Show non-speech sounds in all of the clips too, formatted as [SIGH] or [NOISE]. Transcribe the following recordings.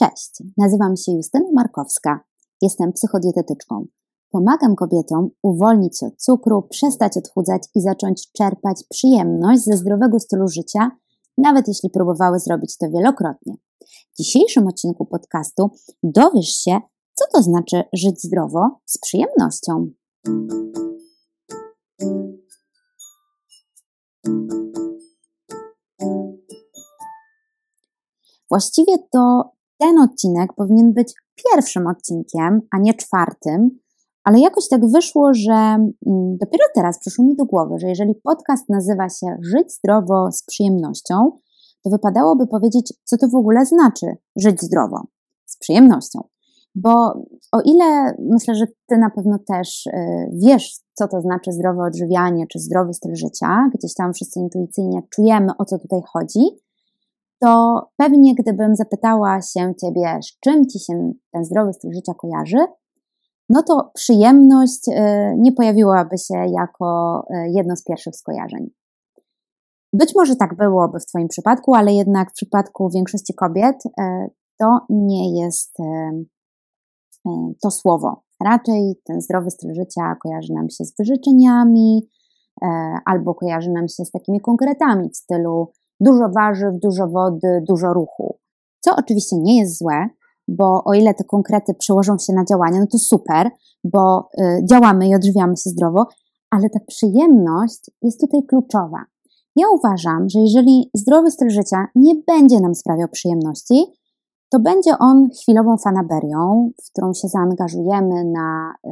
Cześć, nazywam się Justyna Markowska. Jestem psychodietetyczką. Pomagam kobietom uwolnić się od cukru, przestać odchudzać i zacząć czerpać przyjemność ze zdrowego stylu życia, nawet jeśli próbowały zrobić to wielokrotnie. W dzisiejszym odcinku podcastu dowiesz się, co to znaczy żyć zdrowo z przyjemnością. Właściwie to ten odcinek powinien być pierwszym odcinkiem, a nie czwartym, ale jakoś tak wyszło, że mm, dopiero teraz przyszło mi do głowy, że jeżeli podcast nazywa się Żyć zdrowo z przyjemnością, to wypadałoby powiedzieć, co to w ogóle znaczy żyć zdrowo z przyjemnością. Bo o ile myślę, że ty na pewno też y, wiesz, co to znaczy zdrowe odżywianie czy zdrowy styl życia, gdzieś tam wszyscy intuicyjnie czujemy, o co tutaj chodzi, to pewnie gdybym zapytała się Ciebie, z czym Ci się ten zdrowy styl życia kojarzy, no to przyjemność y, nie pojawiłaby się jako y, jedno z pierwszych skojarzeń. Być może tak byłoby w Twoim przypadku, ale jednak w przypadku większości kobiet y, to nie jest to słowo. Raczej ten zdrowy styl życia kojarzy nam się z wyrzeczeniami albo kojarzy nam się z takimi konkretami w stylu dużo warzyw, dużo wody, dużo ruchu. Co oczywiście nie jest złe, bo o ile te konkrety przełożą się na działania, no to super, bo y, działamy i odżywiamy się zdrowo, ale ta przyjemność jest tutaj kluczowa. Ja uważam, że jeżeli zdrowy styl życia nie będzie nam sprawiał przyjemności, to będzie on chwilową fanaberią, w którą się zaangażujemy na y,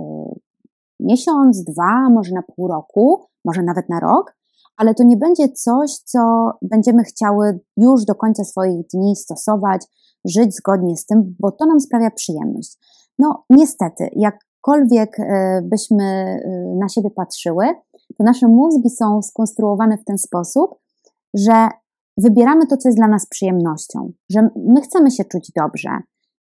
miesiąc, dwa, może na pół roku, może nawet na rok, ale to nie będzie coś, co będziemy chciały już do końca swoich dni stosować, żyć zgodnie z tym, bo to nam sprawia przyjemność. No, niestety, jakkolwiek e, byśmy e, na siebie patrzyły, to nasze mózgi są skonstruowane w ten sposób, że wybieramy to, co jest dla nas przyjemnością, że my chcemy się czuć dobrze.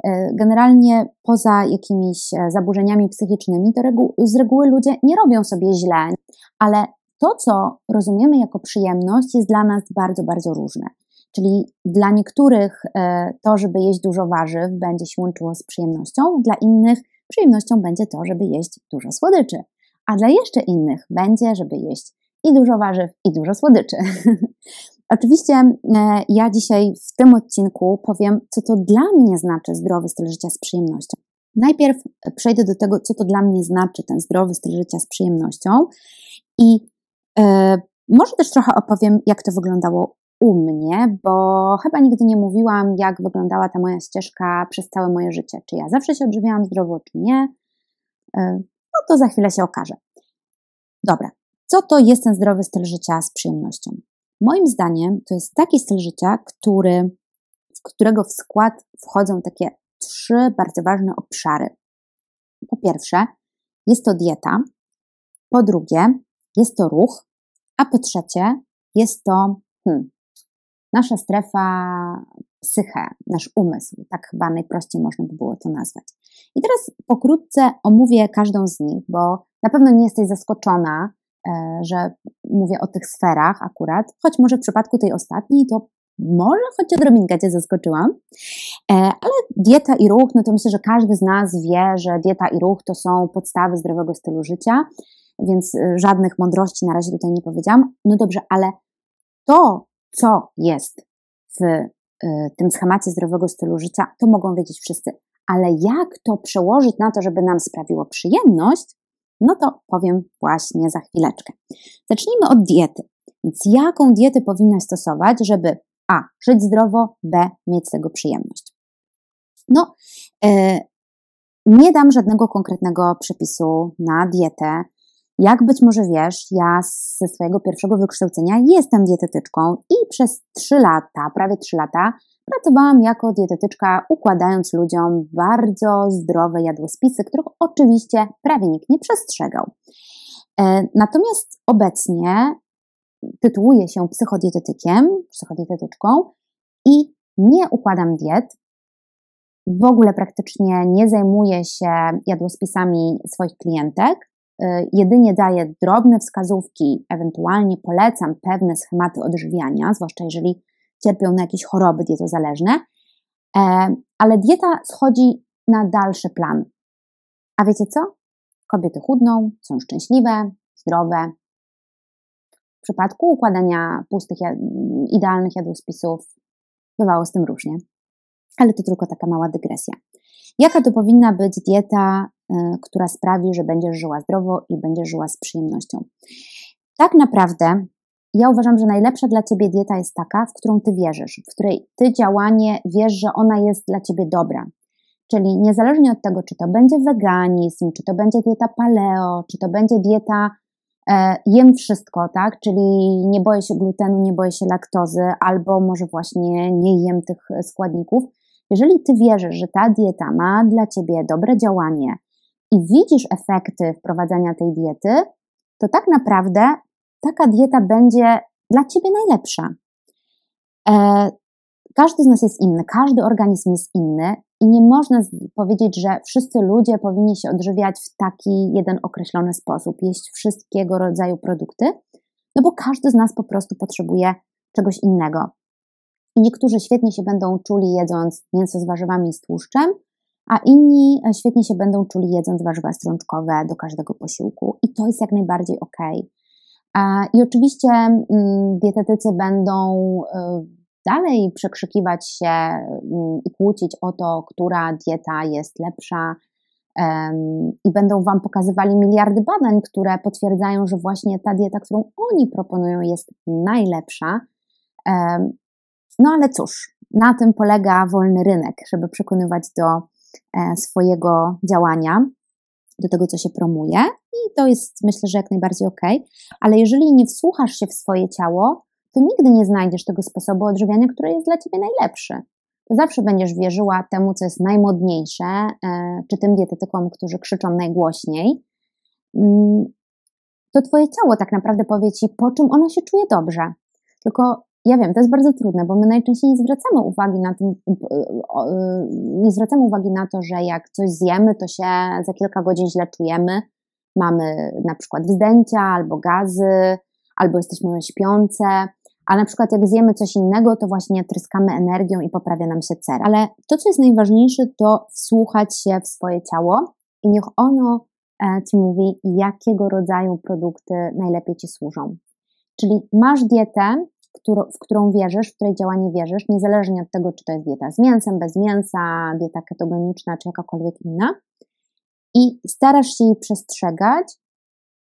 E, generalnie poza jakimiś zaburzeniami psychicznymi, to z reguły ludzie nie robią sobie źle, ale to, co rozumiemy jako przyjemność, jest dla nas bardzo, bardzo różne. Czyli dla niektórych e, to, żeby jeść dużo warzyw, będzie się łączyło z przyjemnością, dla innych przyjemnością będzie to, żeby jeść dużo słodyczy, a dla jeszcze innych będzie, żeby jeść i dużo warzyw, i dużo słodyczy. [LAUGHS] Oczywiście e, ja dzisiaj w tym odcinku powiem, co to dla mnie znaczy zdrowy styl życia z przyjemnością. Najpierw przejdę do tego, co to dla mnie znaczy ten zdrowy styl życia z przyjemnością i może też trochę opowiem, jak to wyglądało u mnie, bo chyba nigdy nie mówiłam, jak wyglądała ta moja ścieżka przez całe moje życie. Czy ja zawsze się odżywiałam zdrowo, czy nie. E, no to za chwilę się okaże. Dobra, co to jest ten zdrowy styl życia z przyjemnością? Moim zdaniem to jest taki styl życia, który, w którego w skład wchodzą takie trzy bardzo ważne obszary. Po pierwsze, jest to dieta. Po drugie, jest to ruch, a po trzecie jest to hmm, nasza strefa psyche, nasz umysł, tak chyba najprościej można by było to nazwać. I teraz pokrótce omówię każdą z nich, bo na pewno nie jesteś zaskoczona, e, że mówię o tych sferach akurat, choć może w przypadku tej ostatniej to może choć odrobinkę Cię zaskoczyłam, e, ale dieta i ruch, no to myślę, że każdy z nas wie, że dieta i ruch to są podstawy zdrowego stylu życia więc y, żadnych mądrości na razie tutaj nie powiedziałam. No dobrze, ale to, co jest w y, tym schemacie zdrowego stylu życia, to mogą wiedzieć wszyscy. Ale jak to przełożyć na to, żeby nam sprawiło przyjemność, no to powiem właśnie za chwileczkę. Zacznijmy od diety. Więc jaką dietę powinnaś stosować, żeby A. żyć zdrowo, B. mieć z tego przyjemność? No, yy, nie dam żadnego konkretnego przepisu na dietę. Jak być może wiesz, ja ze swojego pierwszego wykształcenia jestem dietetyczką i przez 3 lata, prawie 3 lata, pracowałam jako dietetyczka, układając ludziom bardzo zdrowe jadłospisy, których oczywiście prawie nikt nie przestrzegał. E, natomiast obecnie tytułuję się psychodietetykiem, psychodietetyczką i nie układam diet. W ogóle praktycznie nie zajmuję się jadłospisami swoich klientek, jedynie daję drobne wskazówki, ewentualnie polecam pewne schematy odżywiania, zwłaszcza jeżeli cierpią na jakieś choroby dietozależne, E, ale dieta schodzi na dalszy plan. A wiecie co? Kobiety chudną, są szczęśliwe, zdrowe. W przypadku układania pustych, idealnych jadłospisów bywało z tym różnie. Ale to tylko taka mała dygresja. Jaka to powinna być dieta, która sprawi, że będziesz żyła zdrowo i będziesz żyła z przyjemnością? Tak naprawdę ja uważam, że najlepsza dla ciebie dieta jest taka, w którą ty wierzysz, w której ty działanie wiesz, że ona jest dla ciebie dobra. Czyli niezależnie od tego, czy to będzie weganizm, czy to będzie dieta paleo, czy to będzie dieta e, jem wszystko, tak? Czyli nie boję się glutenu, nie boję się laktozy, albo może właśnie nie jem tych składników. Jeżeli ty wierzysz, że ta dieta ma dla ciebie dobre działanie i widzisz efekty wprowadzania tej diety, to tak naprawdę taka dieta będzie dla ciebie najlepsza. E, każdy z nas jest inny, każdy organizm jest inny i nie można powiedzieć, że wszyscy ludzie powinni się odżywiać w taki jeden określony sposób, jeść wszystkiego rodzaju produkty, no bo każdy z nas po prostu potrzebuje czegoś innego. Niektórzy świetnie się będą czuli jedząc mięso z warzywami i z tłuszczem, a inni e, świetnie się będą czuli jedząc warzywa strączkowe do każdego posiłku. I to jest jak najbardziej ok. I oczywiście mm, dietetycy będą e, dalej przekrzykiwać się mm, i kłócić o to, która dieta jest lepsza, i będą Wam pokazywali miliardy badań, które potwierdzają, że właśnie ta dieta, którą oni proponują, jest najlepsza. No ale cóż, na tym polega wolny rynek, żeby przekonywać do swojego działania, do tego, co się promuje, i to jest myślę, że jak najbardziej ok. Ale jeżeli nie wsłuchasz się w swoje ciało, to nigdy nie znajdziesz tego sposobu odżywiania, który jest dla ciebie najlepszy. Zawsze będziesz wierzyła temu, co jest najmodniejsze, e, czy tym dietetykom, którzy krzyczą najgłośniej. Mm, to twoje ciało tak naprawdę powie ci, po czym ono się czuje dobrze. Tylko ja wiem, to jest bardzo trudne, bo my najczęściej nie zwracamy uwagi na tym, nie zwracamy uwagi na to, że jak coś zjemy, to się za kilka godzin źle czujemy. Mamy na przykład wzdęcia albo gazy, albo jesteśmy śpiące, a na przykład jak zjemy coś innego, to właśnie tryskamy energią i poprawia nam się cer. Ale to, co jest najważniejsze, to wsłuchać się w swoje ciało i niech ono e, Ci mówi, jakiego rodzaju produkty najlepiej Ci służą. Czyli masz dietę, w którą wierzysz, w której działanie wierzysz, niezależnie od tego, czy to jest dieta z mięsem, bez mięsa, dieta ketogeniczna, czy jakakolwiek inna, i starasz się jej przestrzegać,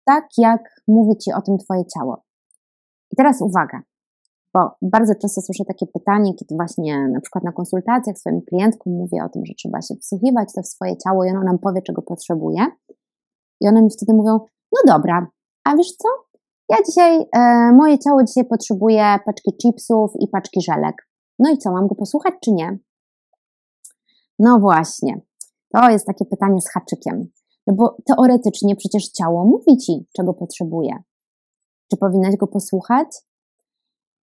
tak jak mówi ci o tym Twoje ciało. I teraz uwaga, bo bardzo często słyszę takie pytanie, kiedy właśnie na przykład na konsultacjach swoim klientkom mówię o tym, że trzeba się wsłuchiwać to w swoje ciało i ono nam powie, czego potrzebuje. I one mi wtedy mówią, no dobra, a wiesz co? Ja dzisiaj, e, moje ciało dzisiaj potrzebuje paczki chipsów i paczki żelek. No i co, mam go posłuchać czy nie? No właśnie, to jest takie pytanie z haczykiem. No bo teoretycznie przecież ciało mówi ci, czego potrzebuje. Czy powinnaś go posłuchać?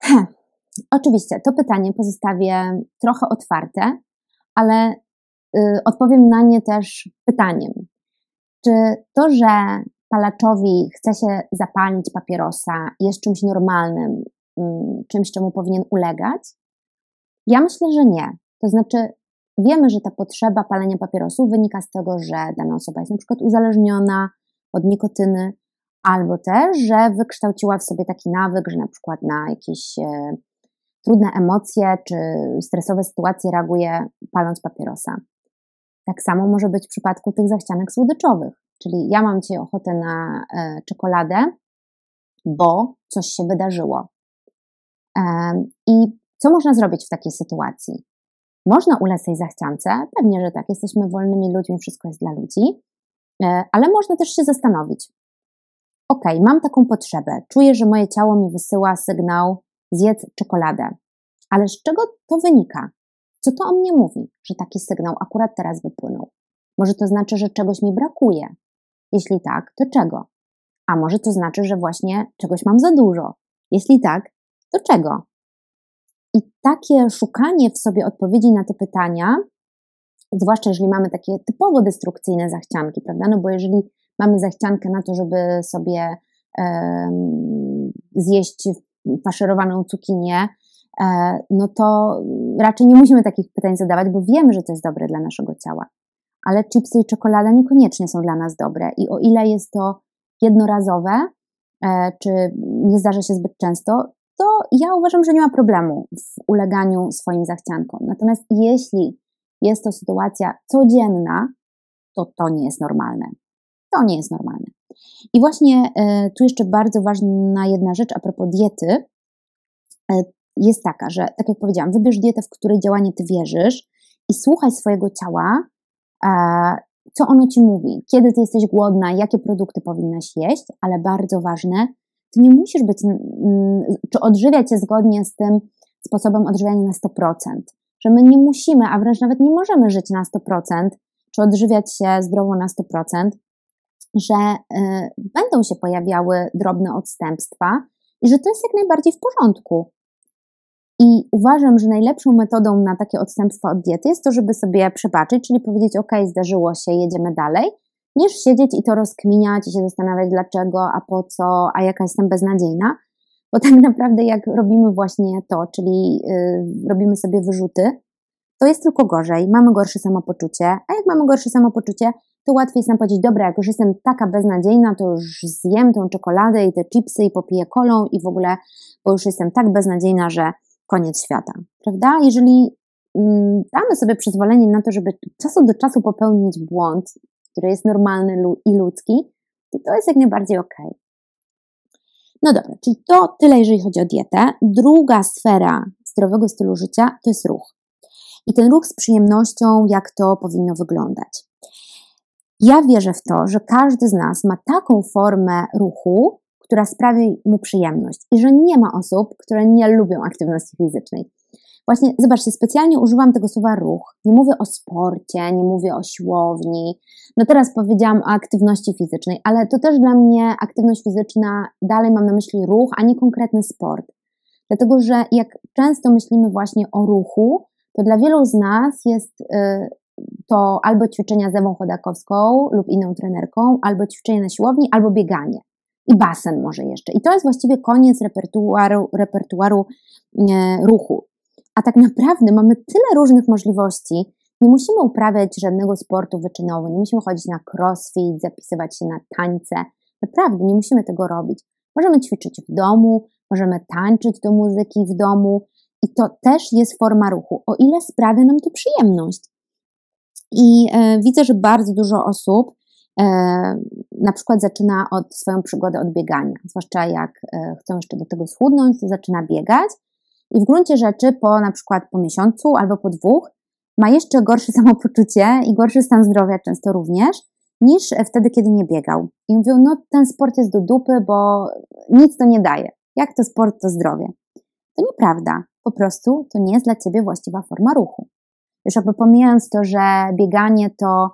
Heh. Oczywiście, to pytanie pozostawię trochę otwarte, ale y, odpowiem na nie też pytaniem. Czy to, że palaczowi chce się zapalić papierosa, jest czymś normalnym, y, czymś, czemu powinien ulegać? Ja myślę, że nie. To znaczy, wiemy, że ta potrzeba palenia papierosów wynika z tego, że dana osoba jest na przykład uzależniona od nikotyny, albo też, że wykształciła w sobie taki nawyk, że na przykład na jakieś e, trudne emocje czy stresowe sytuacje reaguje paląc papierosa. Tak samo może być w przypadku tych zachcianek słodyczowych, czyli ja mam dzisiaj ochotę na e, czekoladę, bo coś się wydarzyło. E, I co można zrobić w takiej sytuacji? Można ulec tej zachciance, pewnie, że tak, jesteśmy wolnymi ludźmi, wszystko jest dla ludzi, ale można też się zastanowić, ok, mam taką potrzebę, czuję, że moje ciało mi wysyła sygnał, zjedz czekoladę. Ale z czego to wynika? Co to o mnie mówi, że taki sygnał akurat teraz wypłynął? Może to znaczy, że czegoś mi brakuje? Jeśli tak, to czego? A może to znaczy, że właśnie czegoś mam za dużo? Jeśli tak, to czego? I takie szukanie w sobie odpowiedzi na te pytania, zwłaszcza jeżeli mamy takie typowo destrukcyjne zachcianki, prawda? No bo jeżeli mamy zachciankę na to, żeby sobie zjeść faszerowaną cukinię, no to raczej nie musimy takich pytań zadawać, bo wiemy, że to jest dobre dla naszego ciała. Ale chipsy i czekolada niekoniecznie są dla nas dobre. I o ile jest to jednorazowe, e, czy nie zdarza się zbyt często, to ja uważam, że nie ma problemu w uleganiu swoim zachciankom. Natomiast jeśli jest to sytuacja codzienna, to to nie jest normalne. To nie jest normalne. I właśnie e, tu jeszcze bardzo ważna jedna rzecz a propos diety e, jest taka, że tak jak powiedziałam, wybierz dietę, w której działanie ty wierzysz i słuchaj swojego ciała, co ono ci mówi, kiedy ty jesteś głodna, jakie produkty powinnaś jeść, ale bardzo ważne, ty nie musisz być, czy odżywiać się zgodnie z tym sposobem odżywiania na 100%, że my nie musimy, a wręcz nawet nie możemy żyć na 100%, czy odżywiać się zdrowo na 100%, że y, będą się pojawiały drobne odstępstwa i że to jest jak najbardziej w porządku. I uważam, że najlepszą metodą na takie odstępstwo od diety jest to, żeby sobie przebaczyć, czyli powiedzieć: OK, zdarzyło się, jedziemy dalej, niż siedzieć i to rozkminiać i się zastanawiać, dlaczego, a po co, a jaka jestem beznadziejna. Bo tak [LAUGHS] naprawdę, jak robimy właśnie to, czyli yy, robimy sobie wyrzuty, to jest tylko gorzej, mamy gorsze samopoczucie, a jak mamy gorsze samopoczucie, to łatwiej jest nam powiedzieć, dobra, jak już jestem taka beznadziejna, to już zjem tą czekoladę i te chipsy i popiję kolą i w ogóle, bo już jestem tak beznadziejna, że koniec świata, prawda? Jeżeli mm, damy sobie przyzwolenie na to, żeby czasu do czasu popełnić błąd, który jest normalny i ludzki, to to jest jak najbardziej ok. No dobra, czyli to tyle, jeżeli chodzi o dietę. Druga sfera zdrowego stylu życia to jest ruch. I ten ruch z przyjemnością, jak to powinno wyglądać. Ja wierzę w to, że każdy z nas ma taką formę ruchu, która sprawi mu przyjemność i że nie ma osób, które nie lubią aktywności fizycznej. Właśnie, zobaczcie, specjalnie używam tego słowa ruch. Nie mówię o sporcie, nie mówię o siłowni. No teraz powiedziałam o aktywności fizycznej, ale to też dla mnie aktywność fizyczna, dalej mam na myśli ruch, a nie konkretny sport. Dlatego, że jak często myślimy właśnie o ruchu, to dla wielu z nas jest y, to albo ćwiczenia z Ewą Chodakowską lub inną trenerką, albo ćwiczenie na siłowni, albo bieganie i basen może jeszcze. I to jest właściwie koniec repertuaru, repertuaru e, ruchu. A tak naprawdę mamy tyle różnych możliwości. Nie musimy uprawiać żadnego sportu wyczynowo, nie musimy chodzić na crossfit, zapisywać się na tańce. Naprawdę nie musimy tego robić. Możemy ćwiczyć w domu, możemy tańczyć do muzyki w domu i to też jest forma ruchu, o ile sprawia nam to przyjemność. I e, widzę, że bardzo dużo osób na przykład zaczyna od swoją przygodę od biegania, zwłaszcza jak e, chcą jeszcze do tego schudnąć, to zaczyna biegać i w gruncie rzeczy po na przykład po miesiącu albo po dwóch ma jeszcze gorsze [LAUGHS] samopoczucie i gorszy stan zdrowia często również niż wtedy, kiedy nie biegał. I mówią, no ten sport jest do dupy, bo nic to nie daje. Jak to sport, to zdrowie. To nieprawda. Po prostu to nie jest dla Ciebie właściwa forma ruchu. Już jakby pomijając to, że bieganie to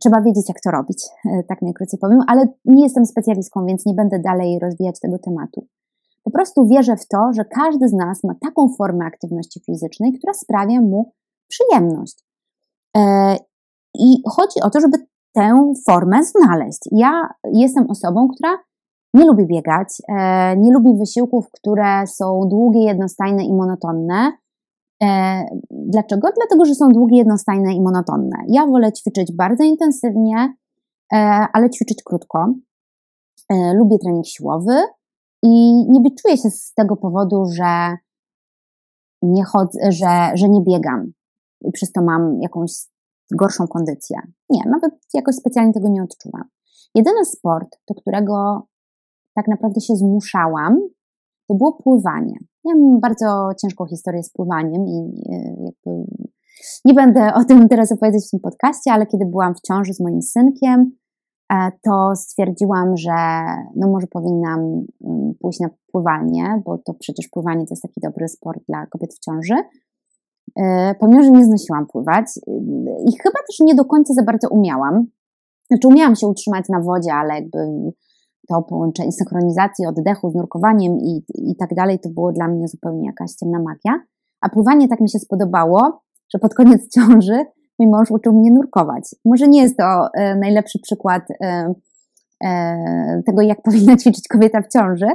trzeba wiedzieć, jak to robić, e, tak najkrócej powiem, ale nie jestem specjalistką, więc nie będę dalej rozwijać tego tematu. Po prostu wierzę w to, że każdy z nas ma taką formę aktywności fizycznej, która sprawia mu przyjemność. E, I chodzi o to, żeby tę formę znaleźć. Ja jestem osobą, która nie lubi biegać, e, nie lubi wysiłków, które są długie, jednostajne i monotonne. E, dlaczego? Dlatego, że są długie, jednostajne i monotonne. Ja wolę ćwiczyć bardzo intensywnie, e, ale ćwiczyć krótko. E, lubię trening siłowy i nie wyczuję się z tego powodu, że nie chodzę, że, że nie biegam. Przez to mam jakąś gorszą kondycję. Nie, nawet jakoś specjalnie tego nie odczuwam. Jedyny sport, do którego tak naprawdę się zmuszałam, to było pływanie. Ja mam bardzo ciężką historię z pływaniem i e, jakby nie będę o tym teraz opowiadać w tym podcaście, ale kiedy byłam w ciąży z moim synkiem, e, to stwierdziłam, że no może powinnam mm, pójść na pływanie, bo to przecież pływanie to jest taki dobry sport dla kobiet w ciąży. E, pomimo, że nie znosiłam pływać i chyba też nie do końca za bardzo umiałam. Znaczy umiałam się utrzymać na wodzie, ale jakby to połączenie synchronizacji oddechu z nurkowaniem i, i tak dalej, to było dla mnie zupełnie jakaś ciemna magia. A pływanie tak mi się spodobało, że pod koniec [LAUGHS] ciąży mój mąż uczył mnie nurkować. Może nie jest to e, najlepszy przykład e, e, tego, jak [LAUGHS] powinna ćwiczyć kobieta w ciąży,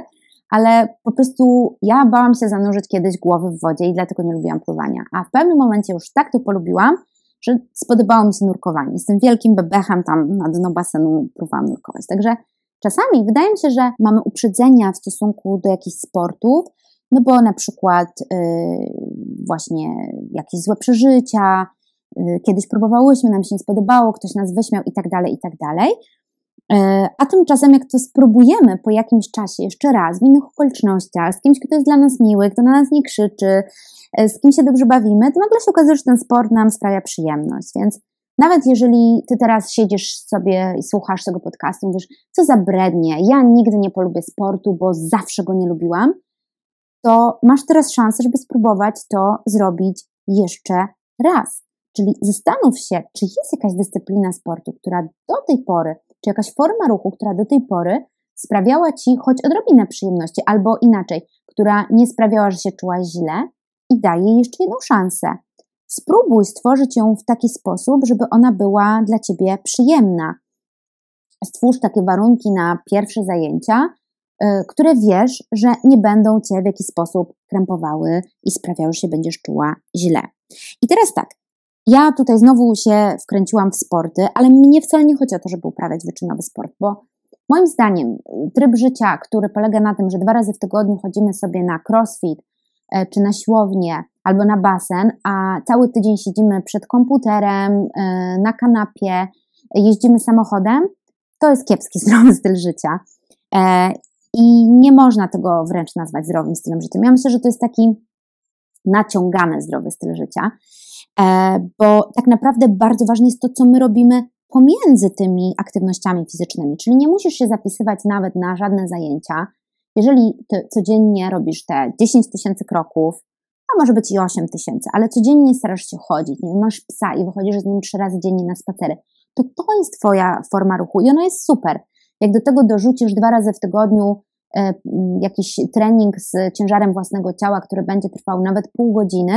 ale po prostu ja bałam się zanurzyć kiedyś głowy w wodzie i dlatego nie lubiłam pływania. A w pewnym momencie już tak to polubiłam, że spodobało mi się nurkowanie. Z tym wielkim bebechem tam na dno basenu próbowałam nurkować. Także czasami wydaje mi się, że mamy uprzedzenia w stosunku do jakichś sportów, no bo na przykład yy, właśnie jakieś złe przeżycia, yy, kiedyś próbowałyśmy, nam się nie spodobało, ktoś nas wyśmiał i tak dalej, i tak dalej. E, a tymczasem, jak to spróbujemy po jakimś czasie jeszcze raz, w innych okolicznościach, z kimś, kto jest dla nas miły, kto na nas nie krzyczy, e, z kim się dobrze bawimy, to nagle się okazuje, że ten sport nam sprawia przyjemność. Więc nawet jeżeli ty teraz siedzisz sobie i słuchasz tego podcastu, mówisz, co za brednie, ja nigdy nie polubię sportu, bo zawsze go nie lubiłam, to masz teraz szansę, żeby spróbować to zrobić jeszcze raz. Czyli zastanów się, czy jest jakaś dyscyplina sportu, która do tej pory czy jakaś forma ruchu, która do tej pory sprawiała ci choć odrobinę przyjemności, albo inaczej, która nie sprawiała, że się czułaś źle i daje jej jeszcze jedną szansę. Spróbuj stworzyć ją w taki sposób, żeby ona była dla ciebie przyjemna. Stwórz takie warunki na pierwsze zajęcia, y, które wiesz, że nie będą cię w jakiś sposób krępowały i sprawiały, że się będziesz czuła źle. I teraz tak, ja tutaj znowu się wkręciłam w sporty, ale mnie wcale nie chodzi o to, żeby uprawiać wyczynowy sport, bo moim zdaniem y, tryb życia, który polega na tym, że dwa razy w tygodniu chodzimy sobie na crossfit, czy na siłownię, albo na basen, a cały tydzień siedzimy przed komputerem, e, na kanapie, jeździmy samochodem, to jest kiepski, [LAUGHS] zdrowy styl życia. E, I nie można tego wręcz nazwać zdrowym stylem życia. Ja myślę, że to jest taki naciągany zdrowy styl życia. E, bo tak naprawdę bardzo ważne jest to, co my robimy pomiędzy tymi aktywnościami fizycznymi, czyli nie musisz się zapisywać nawet na żadne zajęcia. Jeżeli codziennie robisz te 10 tysięcy kroków, a może być i 8 tysięcy, ale codziennie starasz się chodzić, nie wiem, masz psa i wychodzisz z nim trzy razy dziennie na spacery, to to jest Twoja forma ruchu i ona jest super. Jak do tego dorzucisz dwa razy w tygodniu e, jakiś trening z ciężarem własnego ciała, który będzie trwał nawet pół godziny,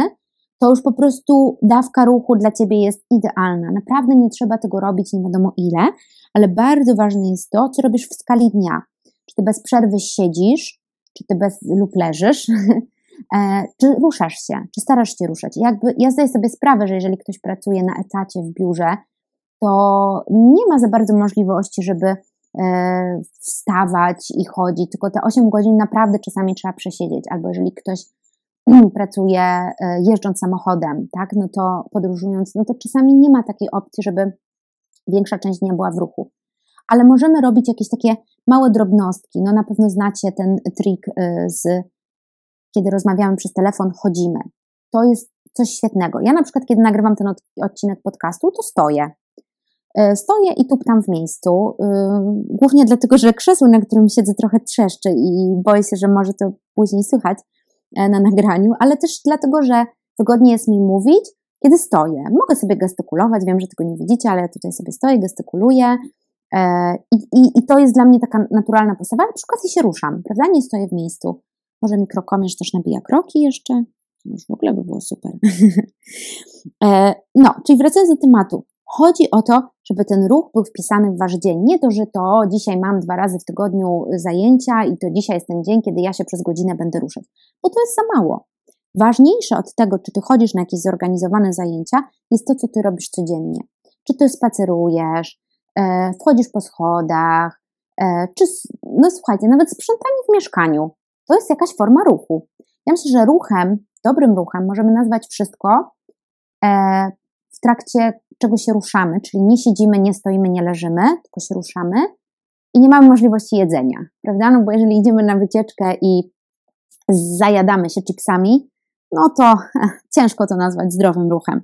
to już po prostu dawka ruchu dla ciebie jest idealna. Naprawdę nie trzeba tego robić nie wiadomo ile, ale bardzo ważne jest to, co robisz w skali dnia. Czy ty bez przerwy siedzisz, czy ty bez lub leżysz, [LAUGHS] e, czy ruszasz się, czy starasz się ruszać. Jakby ja zdaję sobie sprawę, że jeżeli ktoś pracuje na etacie w biurze, to nie ma za bardzo możliwości, żeby e, wstawać i chodzić, tylko te 8 godzin naprawdę czasami trzeba przesiedzieć, albo jeżeli ktoś [CLEARS THROAT] pracuje e, jeżdżąc samochodem, tak, no to podróżując, no to czasami nie ma takiej opcji, żeby większa część dnia była w ruchu. Ale możemy robić jakieś takie małe drobnostki. No na pewno znacie ten trik e, z kiedy rozmawiamy przez telefon, chodzimy. To jest coś świetnego. Ja na przykład, kiedy nagrywam ten odcinek podcastu, to stoję. E, stoję i tuptam w miejscu, głównie dlatego, że krzesło, na którym siedzę, trochę trzeszczy i boję się, że może to później słychać. E, na nagraniu, ale też dlatego, że wygodnie jest mi mówić, kiedy stoję. Mogę sobie gestykulować, wiem, że tego nie widzicie, ale ja tutaj sobie stoję, gestykuluję i, i, i to jest dla mnie taka naturalna postawa. Na przykład się ruszam, prawda? Nie stoję w miejscu. Może mikrokomierz też nabija kroki jeszcze. Już w ogóle by było super. [LAUGHS] E, no, czyli wracając do tematu. Chodzi o to, żeby ten ruch był wpisany w wasz dzień. Nie to, że to dzisiaj mam dwa razy w tygodniu zajęcia i to dzisiaj jest ten dzień, kiedy ja się przez godzinę będę ruszać, bo to jest za mało. Ważniejsze od tego, czy ty chodzisz na jakieś zorganizowane zajęcia, jest to, co ty robisz codziennie. Czy ty spacerujesz, e, wchodzisz po schodach, e, czy, no słuchajcie, nawet sprzątanie w mieszkaniu. To jest jakaś forma ruchu. Ja myślę, że ruchem, dobrym ruchem możemy nazwać wszystko, e, w trakcie czego się ruszamy, czyli nie siedzimy, nie stoimy, nie leżymy, tylko się ruszamy i nie mamy możliwości jedzenia, prawda? No bo jeżeli idziemy na wycieczkę i zajadamy się chipsami, no to [LAUGHS] ciężko to nazwać zdrowym ruchem.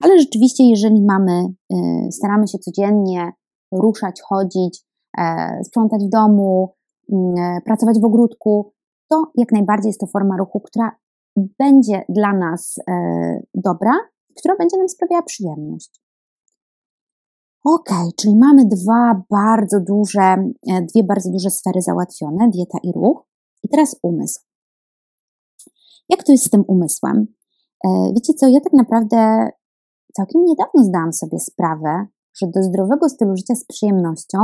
Ale rzeczywiście, jeżeli mamy, y, staramy się codziennie ruszać, chodzić, e, sprzątać w domu, mm, e, pracować w ogródku, to jak najbardziej jest to forma ruchu, która będzie dla nas e, dobra która będzie nam sprawiała przyjemność. Ok, czyli mamy dwa bardzo duże, dwie bardzo duże sfery załatwione, dieta i ruch. I teraz umysł. Jak to jest z tym umysłem? Wiecie co, ja tak naprawdę całkiem niedawno zdałam sobie sprawę, że do zdrowego stylu życia z przyjemnością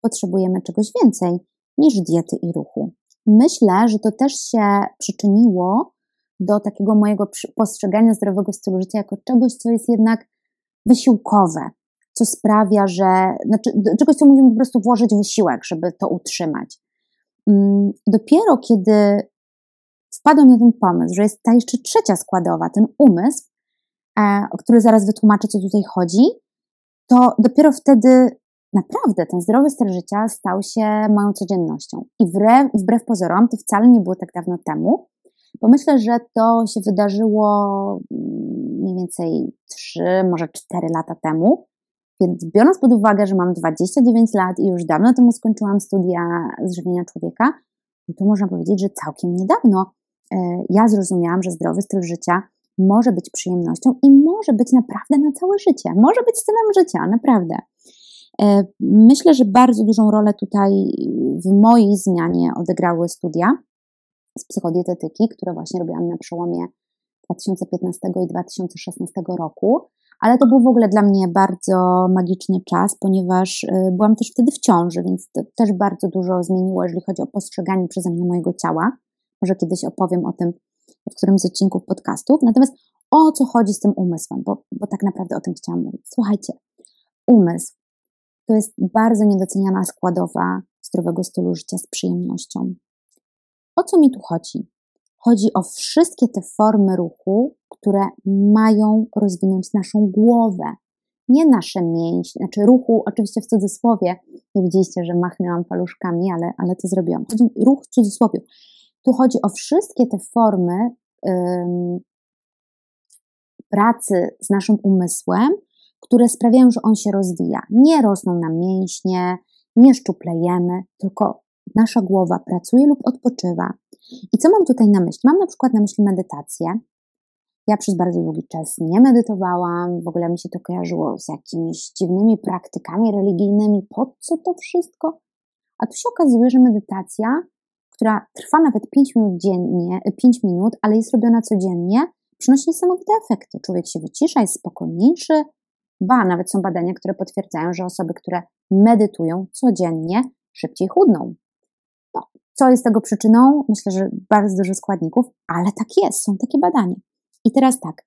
potrzebujemy czegoś więcej niż diety i ruchu. myślę, że to też się przyczyniło do takiego mojego postrzegania zdrowego stylu życia jako czegoś, co jest jednak wysiłkowe, co sprawia, że, znaczy czegoś, co musimy po prostu włożyć wysiłek, żeby to utrzymać. Mm, dopiero kiedy wpadłam na ten pomysł, że jest ta jeszcze trzecia składowa, ten umysł, e, o który zaraz wytłumaczę, co tutaj chodzi, to dopiero wtedy naprawdę ten zdrowy styl życia stał się moją codziennością. I wbrew, wbrew pozorom, to wcale nie było tak dawno temu, bo myślę, że to się wydarzyło mm, mniej więcej 3, może 4 lata temu. Więc biorąc pod uwagę, że mam 29 lat i już dawno temu skończyłam studia z żywienia człowieka, no to można powiedzieć, że całkiem niedawno e, ja zrozumiałam, że zdrowy styl życia może być przyjemnością i może być naprawdę na całe życie. Może być stylem życia, naprawdę. E, myślę, że bardzo dużą rolę tutaj w mojej zmianie odegrały studia z psychodietetyki, które właśnie robiłam na przełomie 2015 i 2016 roku. Ale to był w ogóle dla mnie bardzo magiczny czas, ponieważ y, byłam też wtedy w ciąży, więc to też bardzo dużo zmieniło, jeżeli chodzi o postrzeganie przeze mnie mojego ciała. Może kiedyś opowiem o tym w którymś z odcinków podcastów. Natomiast o co chodzi z tym umysłem, bo, bo tak naprawdę o tym chciałam mówić. Słuchajcie, umysł to jest bardzo niedoceniana składowa zdrowego stylu życia z przyjemnością. O co mi tu chodzi? Chodzi o wszystkie te formy ruchu, które mają rozwinąć naszą głowę, nie nasze mięśnie, znaczy ruchu, oczywiście w cudzysłowie. Nie widzieliście, że machnęłam paluszkami, ale, ale to zrobiłam. Chodzi ruch w cudzysłowie. Tu chodzi o wszystkie te formy pracy z naszym umysłem, które sprawiają, że on się rozwija. Nie rosną nam mięśnie, nie szczuplejemy, tylko nasza głowa pracuje lub odpoczywa. I co mam tutaj na myśli? Mam na przykład na myśli medytację. Ja przez bardzo długi czas nie medytowałam, w ogóle mi się to kojarzyło z jakimiś dziwnymi praktykami religijnymi. Po co to wszystko? A tu się okazuje, że medytacja, która trwa nawet 5 minut dziennie, 5 minut, ale jest robiona codziennie, przynosi niesamowite efekty. Człowiek się wycisza, jest spokojniejszy. Ba, nawet są badania, które potwierdzają, że osoby, które medytują codziennie, szybciej chudną. No, co jest tego przyczyną? Myślę, że bardzo dużo składników, ale tak jest, są takie badania. I teraz tak,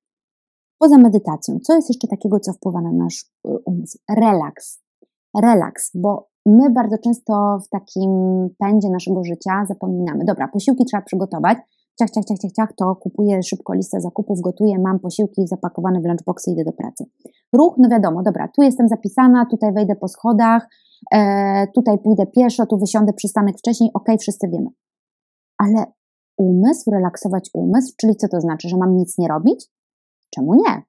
poza medytacją, co jest jeszcze takiego, co wpływa na nasz y, umysł? Relaks. Relaks, bo my bardzo często w takim pędzie naszego życia zapominamy. Dobra, posiłki trzeba przygotować, ciach, ciach, ciach, ciach, ciach, to kupuję szybko listę zakupów, gotuję, mam posiłki zapakowane w lunchboxy, idę do pracy. Ruch, no wiadomo, dobra, tu jestem zapisana, tutaj wejdę po schodach, e, tutaj pójdę pieszo, tu wysiądę przystanek wcześniej, ok, wszyscy wiemy. Ale umysł, relaksować umysł, czyli co to znaczy, że mam nic nie robić? Czemu nie?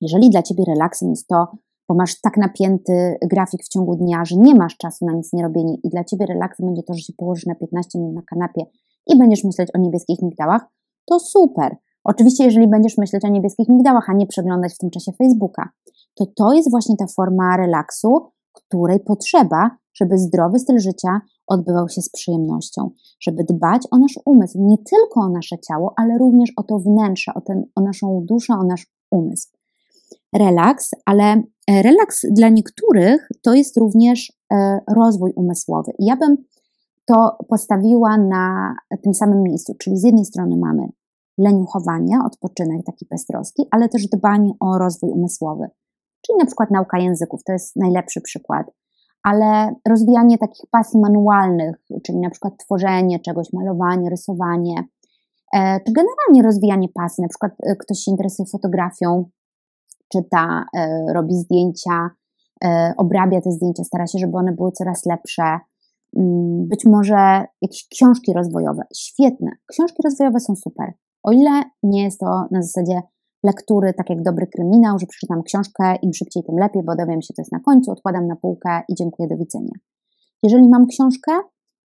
Jeżeli dla Ciebie relaksem jest to, bo masz tak napięty grafik w ciągu dnia, że nie masz czasu na nic nie robienie i dla Ciebie relaksem będzie to, że się położysz na 15 minut na kanapie i będziesz myśleć o niebieskich migdałach, to super. Oczywiście, jeżeli będziesz myśleć o niebieskich migdałach, a nie przeglądać w tym czasie Facebooka, to to jest właśnie ta forma relaksu, której potrzeba, żeby zdrowy styl życia odbywał się z przyjemnością, żeby dbać o nasz umysł, nie tylko o nasze ciało, ale również o to wnętrze, o, ten, o naszą duszę, o nasz umysł. Relaks, ale e, relaks dla niektórych to jest również e, rozwój umysłowy. ja bym to postawiła na tym samym miejscu, czyli z jednej strony mamy leniuchowanie, odpoczynek taki beztroski, ale też dbanie o rozwój umysłowy, czyli na przykład nauka języków, to jest najlepszy przykład, ale rozwijanie takich pasji manualnych, czyli na przykład tworzenie czegoś, malowanie, rysowanie, e, czy generalnie rozwijanie pasji, na przykład ktoś się interesuje fotografią, czyta, e, robi zdjęcia, obrabia te zdjęcia, stara się, żeby one były coraz lepsze, mm, być może jakieś książki rozwojowe, świetne, książki rozwojowe są super, o ile nie jest to na zasadzie lektury, tak jak dobry kryminał, że przeczytam książkę, im szybciej, tym lepiej, bo dowiem się, co jest na końcu, odkładam na półkę i dziękuję, do widzenia. Jeżeli mam książkę,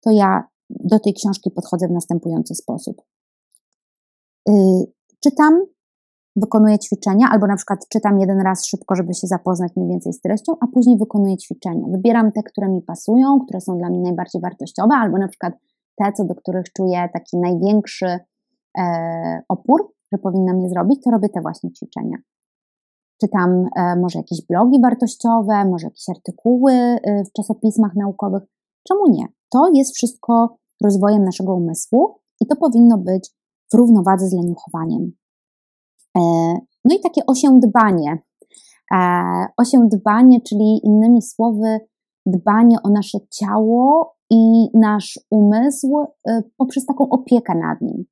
to ja do tej książki podchodzę w następujący sposób. Yy, czytam, wykonuję ćwiczenia, albo na przykład czytam jeden raz szybko, żeby się zapoznać mniej więcej z treścią, a później wykonuję ćwiczenia. Wybieram te, które mi pasują, które są dla mnie najbardziej wartościowe, albo na przykład te, co do których czuję taki największy e, opór, że powinnam je zrobić, to robię te właśnie ćwiczenia. Czytam e, może jakieś blogi wartościowe, może jakieś artykuły e, w czasopismach naukowych. Czemu nie? To jest wszystko rozwojem naszego umysłu i to powinno być w równowadze z leniuchowaniem. E, no i takie osiądbanie. E, osiądbanie, czyli innymi słowy, dbanie o nasze ciało i nasz umysł e, poprzez taką opiekę nad nim.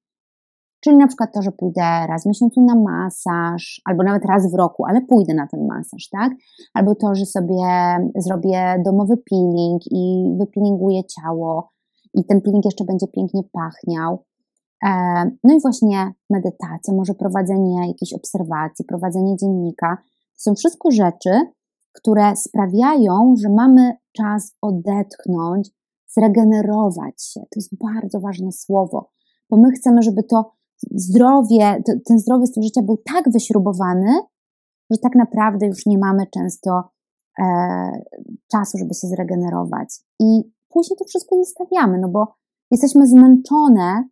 Czyli na przykład to, że pójdę raz w miesiącu na masaż, albo nawet raz w roku, ale pójdę na ten masaż, tak? Albo to, że sobie zrobię domowy peeling i wypeelinguję ciało i ten peeling jeszcze będzie pięknie pachniał. E, no i właśnie medytacja, może prowadzenie jakiejś obserwacji, prowadzenie dziennika. Są wszystko rzeczy, które sprawiają, że mamy czas odetchnąć, zregenerować się. To jest bardzo ważne słowo, bo my chcemy, żeby to zdrowie, ten zdrowy styl życia był tak wyśrubowany, że tak naprawdę już nie mamy często e, czasu, żeby się zregenerować. I później to wszystko zostawiamy, no bo jesteśmy zmęczone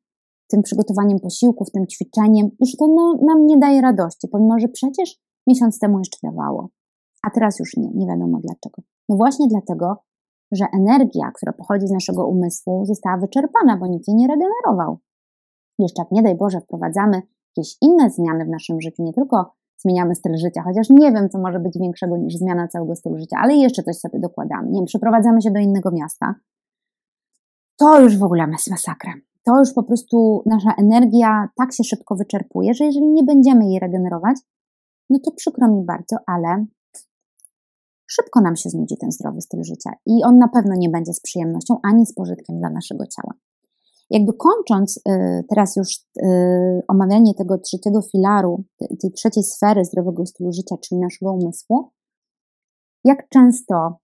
tym przygotowaniem posiłków, tym ćwiczeniem, już to no, nam nie daje radości, pomimo że przecież miesiąc temu jeszcze dawało, a teraz już nie, nie wiadomo dlaczego. No właśnie dlatego, że energia, która pochodzi z naszego umysłu, została wyczerpana, bo nikt jej nie regenerował jeszcze jak nie daj Boże wprowadzamy jakieś inne zmiany w naszym życiu, nie tylko zmieniamy styl życia, chociaż nie wiem, co może być większego niż zmiana całego stylu życia, ale jeszcze coś sobie dokładamy. Nie wiem, przeprowadzamy się do innego miasta, to już w ogóle jest masakra. To już po prostu nasza energia tak się szybko wyczerpuje, że jeżeli nie będziemy jej regenerować, no to przykro mi bardzo, ale szybko nam się znudzi ten zdrowy styl życia i on na pewno nie będzie z przyjemnością ani z pożytkiem dla naszego ciała. Jakby kończąc y, teraz już y, omawianie tego trzeciego filaru, tej trzeciej sfery zdrowego stylu życia, czyli naszego umysłu, jak często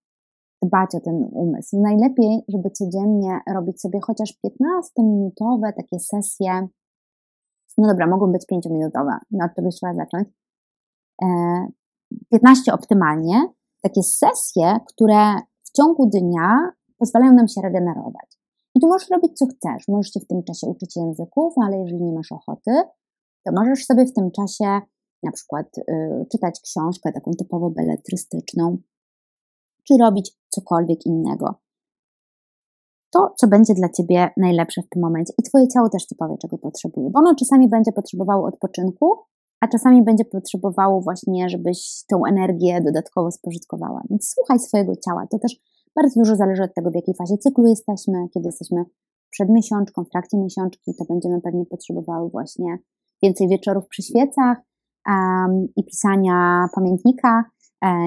dbać o ten umysł? Najlepiej, żeby codziennie robić sobie chociaż 15-minutowe takie sesje. No dobra, mogą być 5-minutowe, no od czegoś trzeba zacząć. 15 e, optymalnie. Takie sesje, które w ciągu dnia pozwalają nam się regenerować. I tu możesz robić co chcesz. Możesz się w tym czasie uczyć języków, ale jeżeli nie masz ochoty, to możesz sobie w tym czasie na przykład y, czytać książkę taką typowo beletrystyczną, czy robić cokolwiek innego. To, co będzie dla Ciebie najlepsze w tym momencie. I Twoje ciało też Ci powie, czego potrzebuje, bo ono czasami będzie potrzebowało odpoczynku, a czasami będzie potrzebowało właśnie, żebyś tą energię dodatkowo spożytkowała. Więc słuchaj swojego ciała. To też bardzo dużo zależy od tego, w jakiej fazie cyklu jesteśmy, kiedy jesteśmy przed miesiączką, w trakcie miesiączki, to będziemy pewnie potrzebowały właśnie więcej wieczorów przy świecach um, i pisania pamiętnika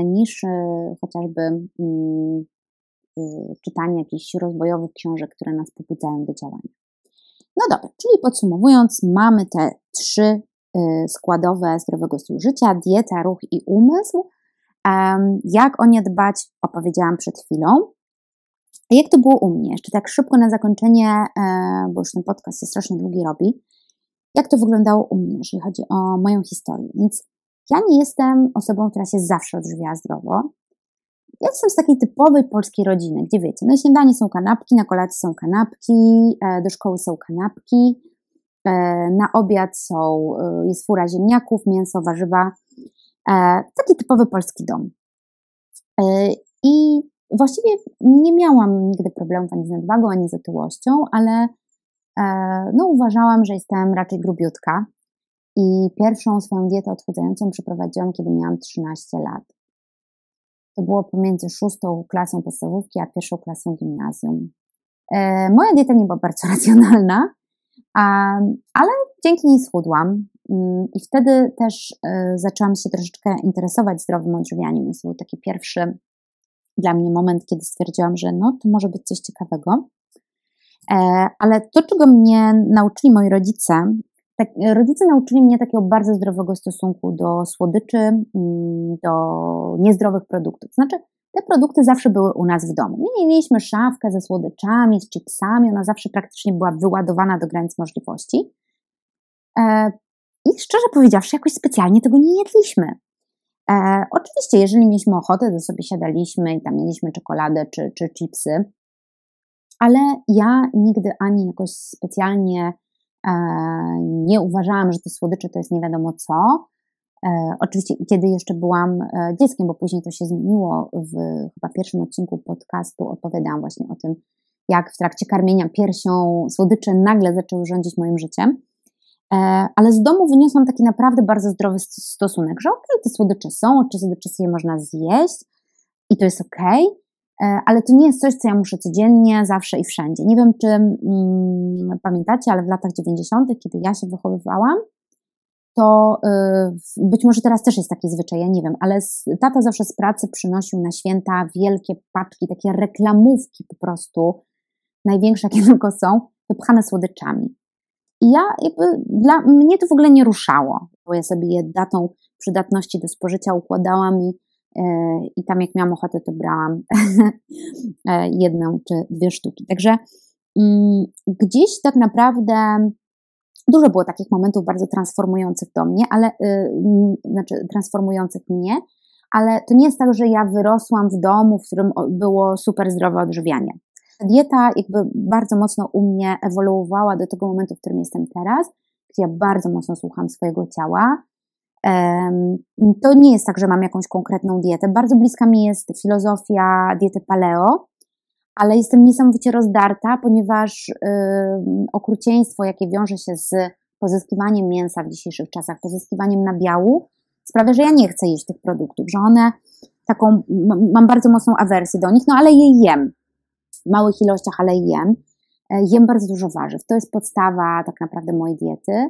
niż e, chociażby mm, y, czytanie jakichś rozwojowych książek, które nas pobudzają do działania. No dobra, czyli podsumowując, mamy te trzy składowe zdrowego stylu życia: dieta, ruch i umysł. Jak o nie dbać, opowiedziałam przed chwilą. Jak to było u mnie? Jeszcze tak szybko na zakończenie, e, bo już ten podcast się strasznie długi robi. Jak to wyglądało u mnie, jeżeli chodzi o moją historię? Więc ja nie jestem osobą, która się zawsze odżywiała zdrowo. Ja jestem z takiej typowej polskiej rodziny, gdzie wiecie, na śniadanie są kanapki, na kolację są kanapki, e, do szkoły są kanapki, e, na obiad są, jest fura ziemniaków, mięso, warzywa, E, taki typowy polski dom. E, I właściwie nie miałam nigdy problemów ani z nadwagą, ani z otyłością, ale e, no, uważałam, że jestem raczej grubiutka. I pierwszą swoją dietę odchudzającą przeprowadziłam, kiedy miałam 13 lat. To było pomiędzy szóstą klasą podstawówki a pierwszą klasą gimnazjum. Moja dieta nie była bardzo [LAUGHS] racjonalna, ale dzięki niej schudłam. Mm, I wtedy też e, zaczęłam się troszeczkę interesować zdrowym odżywianiem. To był taki pierwszy dla mnie moment, kiedy stwierdziłam, że no, to może być coś ciekawego. E, ale to, czego mnie nauczyli moi rodzice, tak, rodzice nauczyli mnie takiego bardzo zdrowego stosunku do słodyczy, mm, do niezdrowych produktów. Znaczy, te produkty zawsze były u nas w domu. My mieliśmy szafkę ze słodyczami, z chipsami, ona zawsze praktycznie była wyładowana do granic możliwości. E, i szczerze powiedziawszy, jakoś specjalnie tego nie jedliśmy. E, oczywiście, jeżeli mieliśmy ochotę, to sobie siadaliśmy i tam mieliśmy czekoladę czy, czy chipsy, ale ja nigdy ani jakoś specjalnie nie uważałam, że te słodycze to jest nie wiadomo co. E, oczywiście, kiedy jeszcze byłam e, dzieckiem, bo później to się zmieniło w chyba pierwszym odcinku podcastu, opowiadałam właśnie o tym, jak w trakcie karmienia piersią słodycze nagle zaczęły rządzić moim życiem. E, ale z domu wyniosłam taki naprawdę bardzo zdrowy stosunek, że okej, okay, te słodycze są, czy słodycze sobie można zjeść i to jest okej, okay, e, ale to nie jest coś, co ja muszę codziennie, zawsze i wszędzie. Nie wiem, czy mm, pamiętacie, ale w latach 90., kiedy ja się wychowywałam, to y, być może teraz też jest taki zwyczaj, ja nie wiem, ale tata zawsze z pracy przynosił na święta wielkie paczki, takie reklamówki po prostu, największe [LAUGHS] jakie tylko są, wypchane słodyczami. I ja jakby, dla mnie to w ogóle nie ruszało, bo ja sobie je datą przydatności do spożycia układałam i, i tam jak miałam ochotę, to brałam [LAUGHS] e, jedną czy dwie sztuki. Także yy, gdzieś tak naprawdę dużo było takich momentów bardzo transformujących do mnie, ale yy, znaczy transformujących mnie, ale to nie jest tak, że ja wyrosłam w domu, w którym było super zdrowe odżywianie. Dieta jakby bardzo mocno u mnie ewoluowała do tego momentu, w którym jestem teraz, gdzie ja bardzo mocno słucham swojego ciała. To nie jest tak, że mam jakąś konkretną dietę. Bardzo bliska mi jest filozofia diety paleo, ale jestem niesamowicie rozdarta, ponieważ okrucieństwo, jakie wiąże się z pozyskiwaniem mięsa w dzisiejszych czasach, pozyskiwaniem nabiału, sprawia, że ja nie chcę jeść tych produktów, że one taką, mam bardzo mocną awersję do nich, no ale je jem w małych ilościach, ale jem. E, jem bardzo dużo warzyw. To jest podstawa tak naprawdę mojej diety.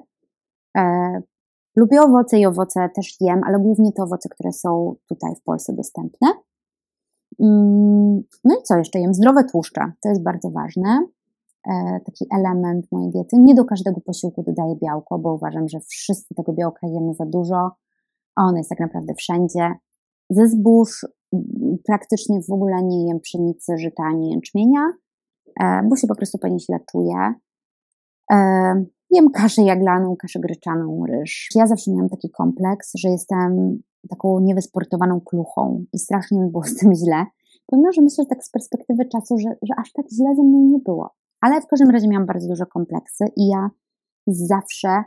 E, lubię owoce i owoce też jem, ale głównie te owoce, które są tutaj w Polsce dostępne. Mm, no i co jeszcze jem? Zdrowe tłuszcze. To jest bardzo ważne. E, taki element mojej diety. Nie do każdego posiłku dodaję białko, bo uważam, że wszyscy tego białka jemy za dużo, ono jest tak naprawdę wszędzie. Ze zbóż praktycznie w ogóle nie jem pszenicy, żyta ani jęczmienia, e, bo się po prostu pani źle czuję. Jem kaszę jaglaną, kaszę gryczaną, ryż. Ja zawsze miałam taki kompleks, że jestem taką niewysportowaną kluchą i strasznie mi było z tym źle. Pomimo, że myślę, że tak z perspektywy czasu, że, że aż tak źle ze mną nie było. Ale w każdym razie miałam bardzo duże kompleksy i ja zawsze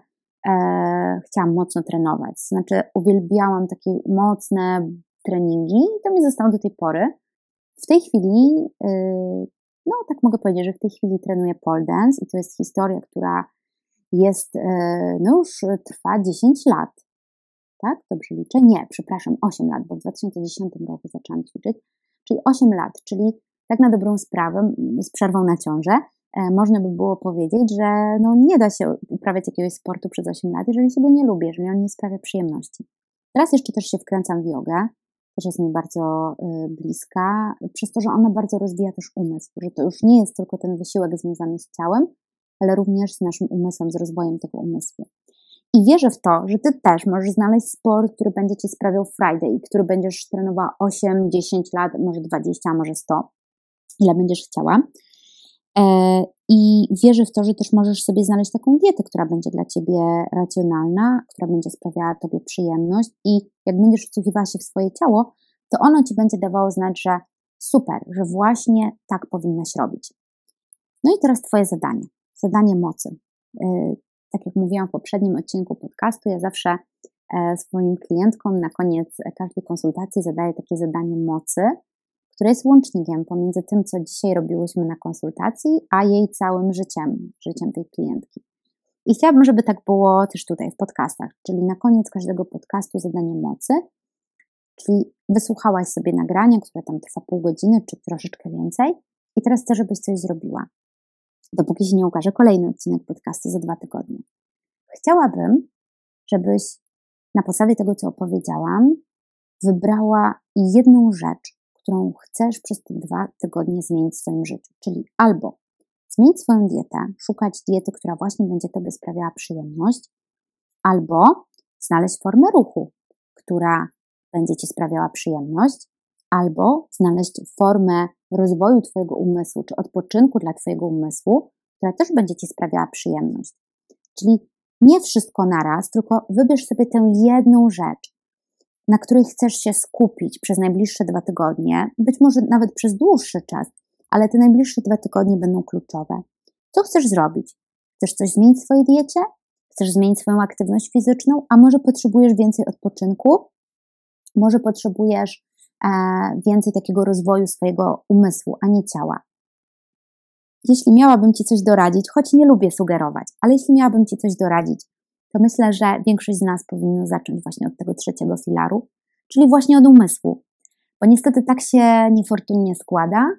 e, chciałam mocno trenować. Znaczy, uwielbiałam takie mocne treningi i to mi zostało do tej pory. W tej chwili, yy, no tak mogę powiedzieć, że w tej chwili trenuję pole dance i to jest historia, która jest, yy, no już trwa 10 lat. Tak? Dobrze liczę? Nie, przepraszam, 8 lat, bo w 2010 roku zaczęłam ćwiczyć, czyli 8 lat, czyli tak na dobrą sprawę, z przerwą na ciążę, e, można by było powiedzieć, że no nie da się uprawiać jakiegoś sportu przez 8 lat, jeżeli się go nie lubi, jeżeli on nie sprawia przyjemności. Teraz jeszcze też się wkręcam w jogę, też jest mi bardzo y, bliska, przez to, że ona bardzo rozwija też umysł, że to już nie jest tylko ten wysiłek związany z ciałem, ale również z naszym umysłem, z rozwojem tego umysłu. I wierzę w to, że Ty też możesz znaleźć sport, który będzie Ci sprawiał Friday, który będziesz trenowała 8, 10 lat, może 20, może 100, ile będziesz chciała. E, I wierzę w to, że też możesz sobie znaleźć taką dietę, która będzie dla ciebie racjonalna, która będzie sprawiała tobie przyjemność i jak będziesz wsłuchiwała się w swoje ciało, to ono ci będzie dawało znać, że super, że właśnie tak powinnaś robić. No i teraz twoje zadanie, zadanie mocy. E, tak jak mówiłam w poprzednim odcinku podcastu, ja zawsze e, swoim klientkom na koniec każdej konsultacji zadaję takie zadanie mocy, które jest łącznikiem pomiędzy tym, co dzisiaj robiłyśmy na konsultacji, a jej całym życiem, życiem tej klientki. I chciałabym, żeby tak było też tutaj w podcastach, czyli na koniec każdego podcastu zadanie mocy, czyli wysłuchałaś sobie nagrania, które tam trwa pół godziny czy troszeczkę więcej i teraz chcę, żebyś coś zrobiła. Dopóki się nie ukaże kolejny odcinek podcastu za dwa tygodnie. Chciałabym, żebyś na podstawie tego, co opowiedziałam, wybrała jedną rzecz, którą chcesz przez te dwa tygodnie zmienić w swoim życiu. Czyli albo zmienić swoją dietę, szukać diety, która właśnie będzie Tobie sprawiała przyjemność, albo znaleźć formę ruchu, która będzie Ci sprawiała przyjemność, albo znaleźć formę rozwoju Twojego umysłu, czy odpoczynku dla Twojego umysłu, która też będzie Ci sprawiała przyjemność. Czyli nie wszystko naraz, tylko wybierz sobie tę jedną rzecz, na której chcesz się skupić przez najbliższe dwa tygodnie, być może nawet przez dłuższy czas, ale te najbliższe dwa tygodnie będą kluczowe. Co chcesz zrobić? Chcesz coś zmienić w swojej diecie? Chcesz zmienić swoją aktywność fizyczną? A może potrzebujesz więcej odpoczynku? Może potrzebujesz więcej takiego rozwoju swojego umysłu, a nie ciała? jeśli miałabym Ci coś doradzić, choć nie lubię sugerować, ale jeśli miałabym Ci coś doradzić, to myślę, że większość z nas powinno zacząć właśnie od tego trzeciego filaru, czyli właśnie od umysłu. Bo niestety tak się niefortunnie składa,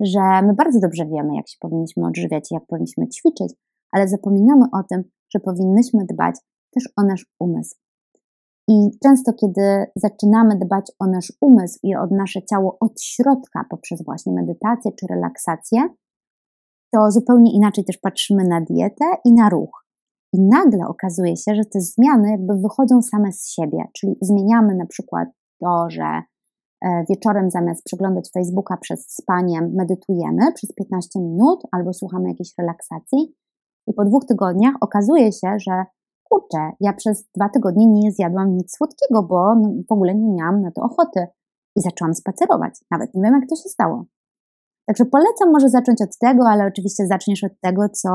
że my bardzo dobrze wiemy, jak się powinniśmy odżywiać jak powinniśmy ćwiczyć, ale zapominamy o tym, że powinnyśmy dbać też o nasz umysł. I często, kiedy zaczynamy dbać o nasz umysł i o nasze ciało od środka poprzez właśnie medytację czy relaksację, to zupełnie inaczej też patrzymy na dietę i na ruch. I nagle okazuje się, że te zmiany jakby wychodzą same z siebie, czyli zmieniamy na przykład to, że e, wieczorem zamiast przeglądać Facebooka przed spaniem medytujemy przez 15 minut albo słuchamy jakiejś relaksacji i po dwóch tygodniach okazuje się, że kurczę, ja przez dwa tygodnie nie zjadłam nic słodkiego, bo no, w ogóle nie miałam na to ochoty i zaczęłam spacerować. Nawet nie wiem, jak to się stało. Także polecam może zacząć od tego, ale oczywiście zaczniesz od tego, co,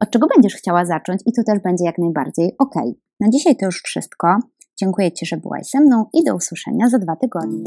od czego będziesz chciała zacząć i to też będzie jak najbardziej ok. Na dzisiaj to już wszystko. Dziękuję Ci, że byłaś ze mną i do usłyszenia za dwa tygodnie.